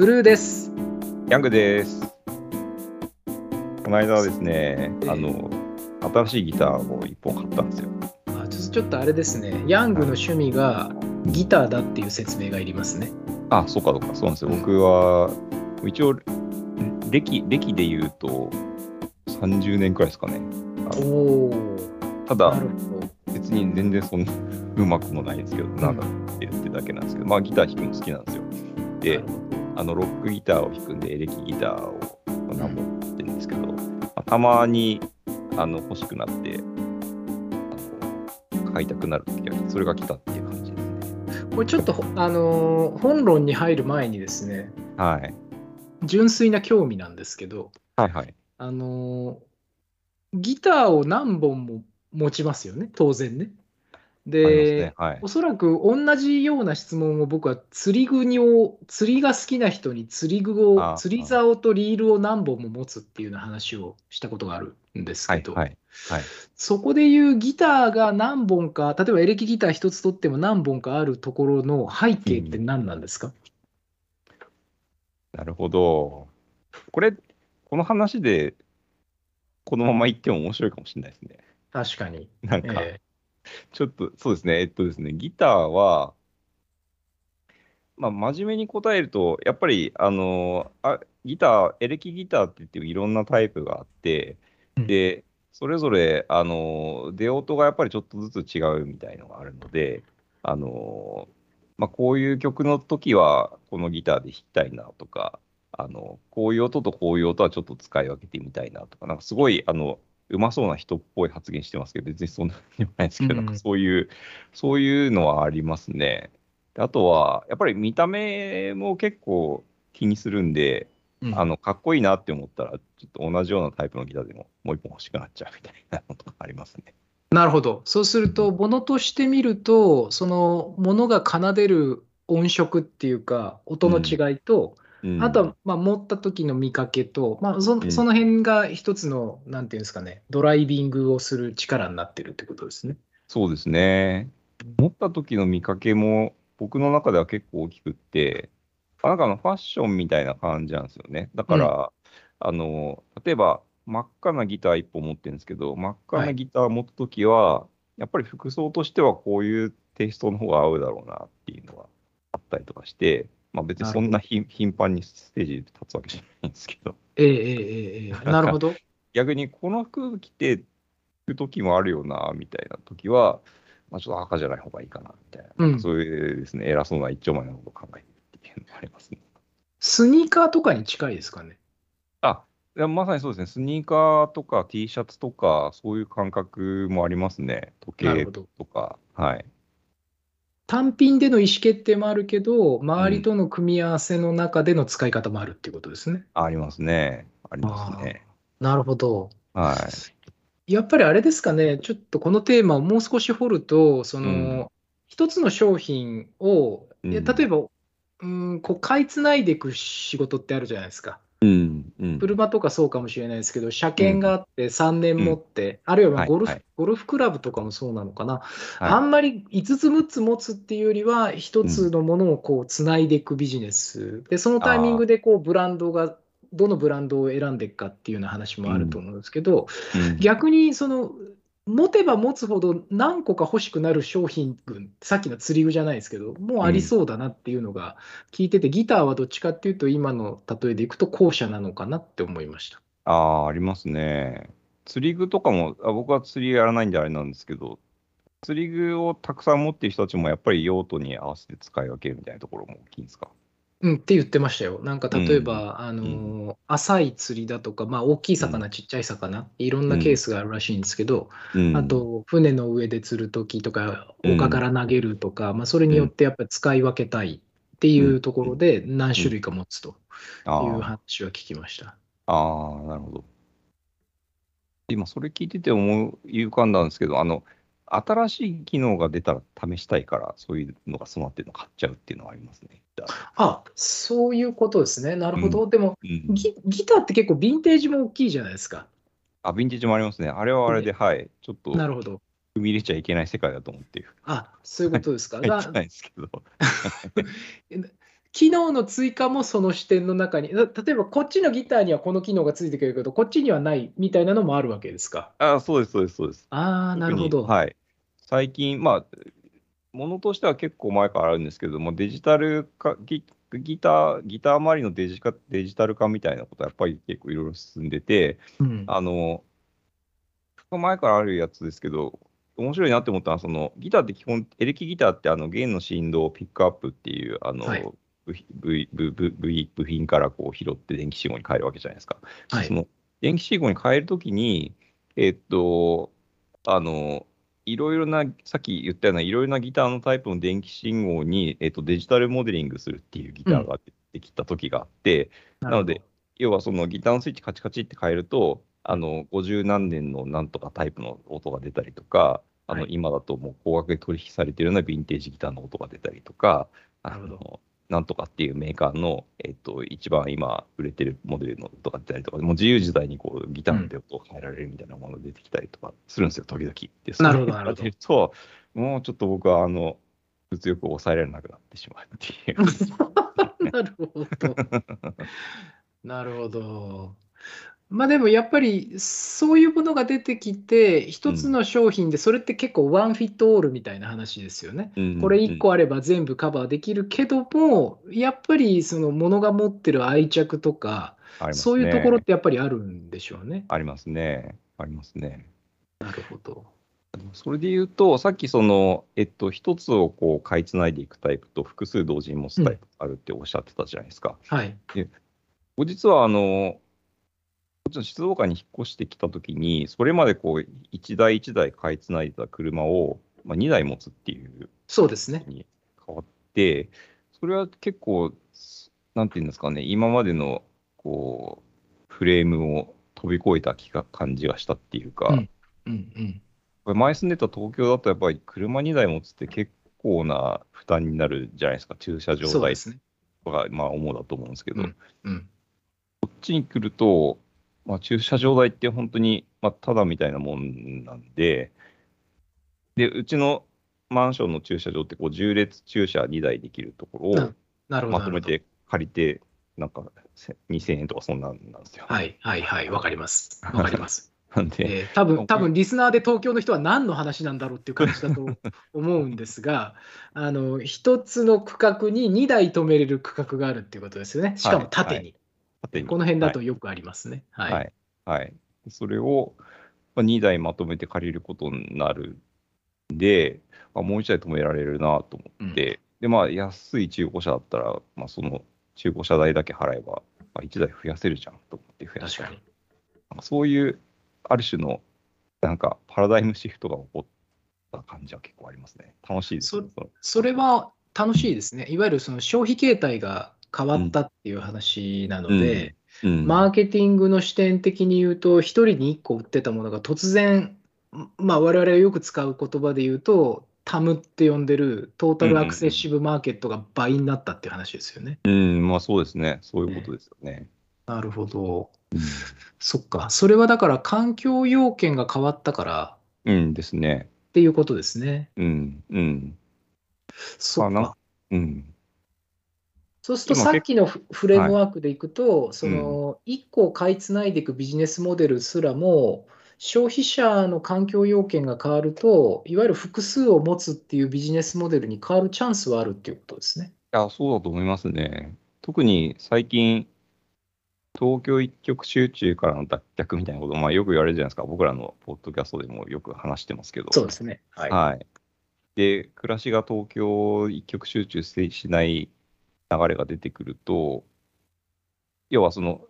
ブルーです。ヤングです。この間はですね、ええあの、新しいギターを1本買ったんですよ。あちょちょっとあれですね、ヤングの趣味がギターだっていう説明がいりますね。あ、そうかそうか、そうなんですよ。うん僕は、一応、歴、歴で言うと、30年くらいですかね。おお、ただ。別に全然そんなうまくもないんですけど、なんだってやってるだけなんですけど、まあギター弾くの好きなんですよ。であのロックギターを弾くんで、エレキギターを何本も持ってるんですけど、まあたまにあの欲しくなって、買いたくなるときは、それが来たっていう感じですね。これちょっと、あのー本論に入る前にですね、はい。純粋な興味なんですけど、はいはい。あのーギターを何本も持ちますよね、当然ね。でね。、はいお。そらく同じような質問を僕は釣り具にを釣りが好きな人に釣り具を釣り竿とリールを何本も持つっていうような話をしたことがあるんですけど、はいはい。はい。そこでいうギターが何本か例えばエレキギター一つとっても何本かあるところの背景って何なんですか、なるほど。これ、この話で、このまま言っても面白いかもしれないですね。確かに、なんか、えちょっと、そうですね、えっとですね、ギターは、まあ、真面目に答えると、やっぱり、あの、あギター、エレキギターって言ってもいろんなタイプがあって、うん。で、それぞれ、あの、出音がやっぱりちょっとずつ違うみたいのがあるので、あの、まあ、こういう曲の時は、このギターで弾きたいなとか、あの、こういう音とこういう音はちょっと使い分けてみたいなとか、なんかすごい、あの、うまそうな人っぽい発言してますけど、別にそんなにもないですけど、うんなんかそういう、そういうのはありますね。であとは、やっぱり見た目も結構気にするんで、うんあの、かっこいいなって思ったら、ちょっと同じようなタイプのギターでももう一本欲しくなっちゃうみたいなのとかありますね。なるほどそうするとものとしてみるとそのものが奏でる音色っていうか音の違いと、うんあとは、まあ、持った時の見かけと、まあ、そうんその辺が一つの、なんていうんですかね、ドライビングをする力になってるってことですね。そうですね。持った時の見かけも僕の中では結構大きくって、あなんかあのファッションみたいな感じなんですよね。だから、あの、例えば真っ赤なギター一本持ってるんですけど、真っ赤はないギター持った時は、やっぱり服装としてはこういうテイストの方が合うだろうなっていうのがあったりとかして、まあ別にそんなひ頻繁にステージで立つわけじゃないんですけど、ええええええなるほど。逆にこの服着てる時もあるよな、みたいな時は、まあ、ちょっと赤じゃない方がいいかな、みたいな。うんそういうですね、偉そうな一丁前なことを考えてるっていうのがありますね。スニーカーとかに近いですかね？あ、まさにそうですね、スニーカーとか T シャツとか、そういう感覚もありますね。時計とか。はい。単品での意思決定もあるけど、周りとの組み合わせの中での使い方もあるっていうことですね。ありますね。ありますね。なるほど。はい。やっぱりあれですかね、ちょっとこのテーマをもう少し掘ると、その、うん一つの商品を、例えば、うん、こう買いつないでいく仕事ってあるじゃないですか。うん。うん。車とかそうかもしれないですけど、車検があって3年持って、あるいはまあゴルフ、はいはい。ゴルフクラブとかもそうなのかな、はい。あんまり5つ6つ持つっていうよりは、1つのものをこうつないでいくビジネス、でそのタイミングでこうブランドが、どのブランドを選んでいくかっていうような話もあると思うんですけど、うん逆にその持てば持つほど何個か欲しくなる商品群、さっきの釣り具じゃないですけど、もうありそうだなっていうのが聞いてて、ギターはどっちかっていうと、今の例えでいくと後者なのかなって思いました。ああ、ありますね。釣り具とかも、あ僕は釣りやらないんであれなんですけど、釣り具をたくさん持ってる人たちもやっぱり用途に合わせて使い分けるみたいなところも大きいんですか？うん、って言ってましたよ。なんか例えば、あのー浅い釣りだとか、まあ、大きい魚、ちっちゃい魚、いろんなケースがあるらしいんですけど、うん。あと、船の上で釣るときとか、うん。丘から投げるとか、まあ、それによってやっぱり使い分けたいっていうところで、何種類か持つという話は聞きました。あー、なるほど。今、それ聞いてて思い浮かんだんですけど、あの、新しい機能が出たら試したいから、そういうのが備わってるの買っちゃうっていうのはありますね。あ、そういうことですね。なるほど。でもうん、ギ、ギターって結構ヴィンテージも大きいじゃないですか。あ、ヴィンテージもありますね。あれはあれで、はい、ちょっと踏なるほど。み入れちゃいけない世界だと思ってる。あ、そういうことですか。ないですけど。機能の追加もその視点の中に、例えばこっちのギターにはこの機能がついてくるけど、こっちにはないみたいなのもあるわけですか。あそうです、そうです、そうです。ああ、なるほど。はい。最近、まあ、ものとしては結構前からあるんですけども、デジタル化、ギギター、ギター周りのデジカデジタル化みたいなことはやっぱり結構いろいろ進んでて、うん、あの、前からあるやつですけど、面白いなって思ったのは、そのギターって基本、エレキギターってあの弦の振動をピックアップっていう、あの、はい、部部部部品からこう拾って電気信号に変えるわけじゃないですか。はい、その電気信号に変えるときに、えー、っと、あの、いろいろな、さっき言ったような、いろいろなギターのタイプの電気信号に、えっと、デジタルモデリングするっていうギターが出てきた時があって、うん、なので、要はそのギターのスイッチカチカチって変えると、あの50何年のなんとかタイプの音が出たりとか、あの今だともう高額で取引されているようなヴィンテージギターの音が出たりとか、あのなんとかっていうメーカーの、えっと、一番今売れてるモデルのとか出たりとか、もう自由自在にこうギターの音を変えられるみたいなものが出てきたりとかするんですよ、時々。で、それが出ると、もうちょっと僕はあの物欲を抑えられなくなってしまうっていう。なるほど。なるほど。まあでもやっぱりそういうものが出てきて、一つの商品でそれって結構ワンフィットオールみたいな話ですよね。これ1個あれば全部カバーできるけども、やっぱりそのものが持ってる愛着とか、そういうところってやっぱりあるんでしょうね。ありますね。ありますね。なるほど。それで言うと、さっきその、えっと、一つをこう買いつないでいくタイプと複数同時に持つタイプあるっておっしゃってたじゃないですか。うん、はい。で、後日はあの、ちろん静岡に引っ越してきたときに、それまでこう1台1台買いつないでた車を、まあ、2台持つっていうそうですね。に変わって、それは結構、なんていうんですかね、今までのこうフレームを飛び越えた気が感じがしたっていうか、うんうんうん、前住んでた東京だとやっぱり車2台持つって結構な負担になるじゃないですか、駐車場代とか、ね、まあ主だと思うんですけど、うんうん、こっちに来ると、まあ、駐車場代って本当に、まあ、ただみたいなもんなんで、で、うちのマンションの駐車場ってこう、10列駐車2台できるところをまとめて借りて、なんか2000円とかそんなんなんですよ。はいはいはい、わかります。わかります。なんで、えー、多分多分リスナーで東京の人は何の話なんだろうっていう感じだと思うんですが、あの一つの区画に2台止めれる区画があるっていうことですよね。しかも縦に。はいはい縦に。この辺だとよくありますね。はい。はい。はい、それを、まあ、2台まとめて借りることになるんで、あ、もう1台止められるなと思って、うん、で、まあ、安い中古車だったら、まあ、その中古車代だけ払えば、まあ、1台増やせるじゃんと思って増やした。確かに。そういう、ある種の、なんか、パラダイムシフトが起こった感じは結構ありますね。楽しいですね。そそれは楽しいですね。いわゆるその消費形態が変わったっていう話なので、うんうん、マーケティングの視点的に言うと、1人に1個売ってたものが突然、まあ、我々がよく使う言葉で言うと、タムって呼んでるトータルアクセッシブマーケットが倍になったっていう話ですよね。うん、うん、まあそうですね。そういうことですよね。ねなるほど。うん、そっか。それはだから環境要件が変わったから。うんですね。っていうことですね。うん、うん。そっか。うん。そうするとさっきのフレームワークでいくと、はい、その1個を買いつないでいくビジネスモデルすらも、消費者の環境要件が変わると、いわゆる複数を持つっていうビジネスモデルに変わるチャンスはあるっていうことですね。いや、そうだと思いますね。特に最近、東京一極集中からの脱却みたいなこと、まあ、よく言われるじゃないですか、僕らのポッドキャストでもよく話してますけど。そうですね。はい。はい、で、暮らしが東京一極集中しない流れが出てくると、要はその、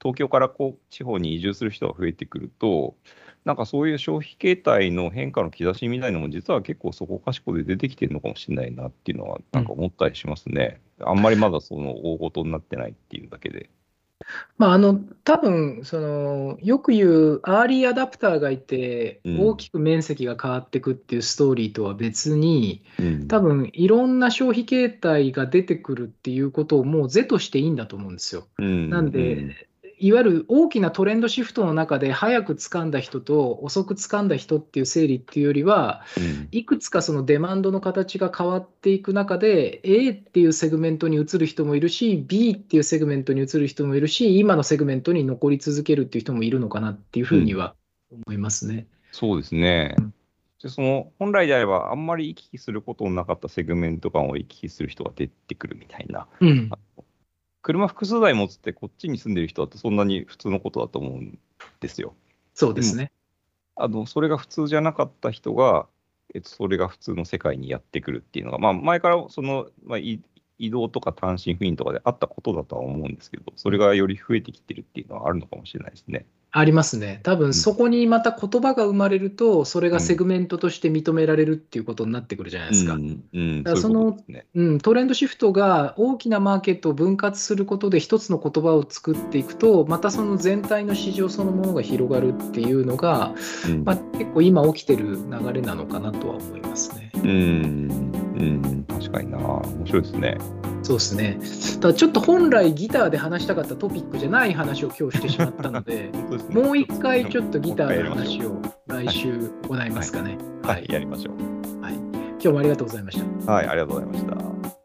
東京からこう地方に移住する人が増えてくると、なんかそういう消費形態の変化の兆しみたいなのも、実は結構そこかしこで出てきてるのかもしれないなっていうのは、なんか思ったりしますね。うん、あんまりまだその大ごとになってないっていうだけで。まあ、あの多分そのよく言うアーリーアダプターがいて、大きく面積が変わっていくっていうストーリーとは別に、うん、多分いろんな消費形態が出てくるっていうことをもう是としていいんだと思うんですよ。うん、なんで、いわゆる大きなトレンドシフトの中で早く掴んだ人と遅く掴んだ人っていう整理っていうよりは、うんいくつかそのデマンドの形が変わっていく中で、A っていうセグメントに移る人もいるし、B っていうセグメントに移る人もいるし、今のセグメントに残り続けるっていう人もいるのかなっていうふうには思いますね。そうですねうん。でその本来であれば、あんまり行き来することのなかったセグメント間を行き来する人が出てくるみたいな。うん、車複数台持つって、こっちに住んでる人だとそんなに普通のことだと思うんですよ。そうですね。あのそれが普通じゃなかった人が、えっと、それが普通の世界にやってくるっていうのが、まあ、前からその、まあ、い移動とか単身赴任とかであったことだとは思うんですけど、それがより増えてきてるっていうのはあるのかもしれないですね。ありますね。多分そこにまた言葉が生まれると、それがセグメントとして認められるっていうことになってくるじゃないですか。そういうん、トレンドシフトが大きなマーケットを分割することで一つの言葉を作っていくとまたその全体の市場そのものが広がるっていうのが、うんまあ、結構今起きてる流れなのかなとは思いますね。うん、うん、確かにな。面白いですね。そうですね。ただちょっと本来ギターで話したかったトピックじゃない話を今日してしまったので ですねもう一回ちょっとギターの話を来週行いますかね。うはい、やりましょう。はい、今日もありがとうございました。はい、ありがとうございました。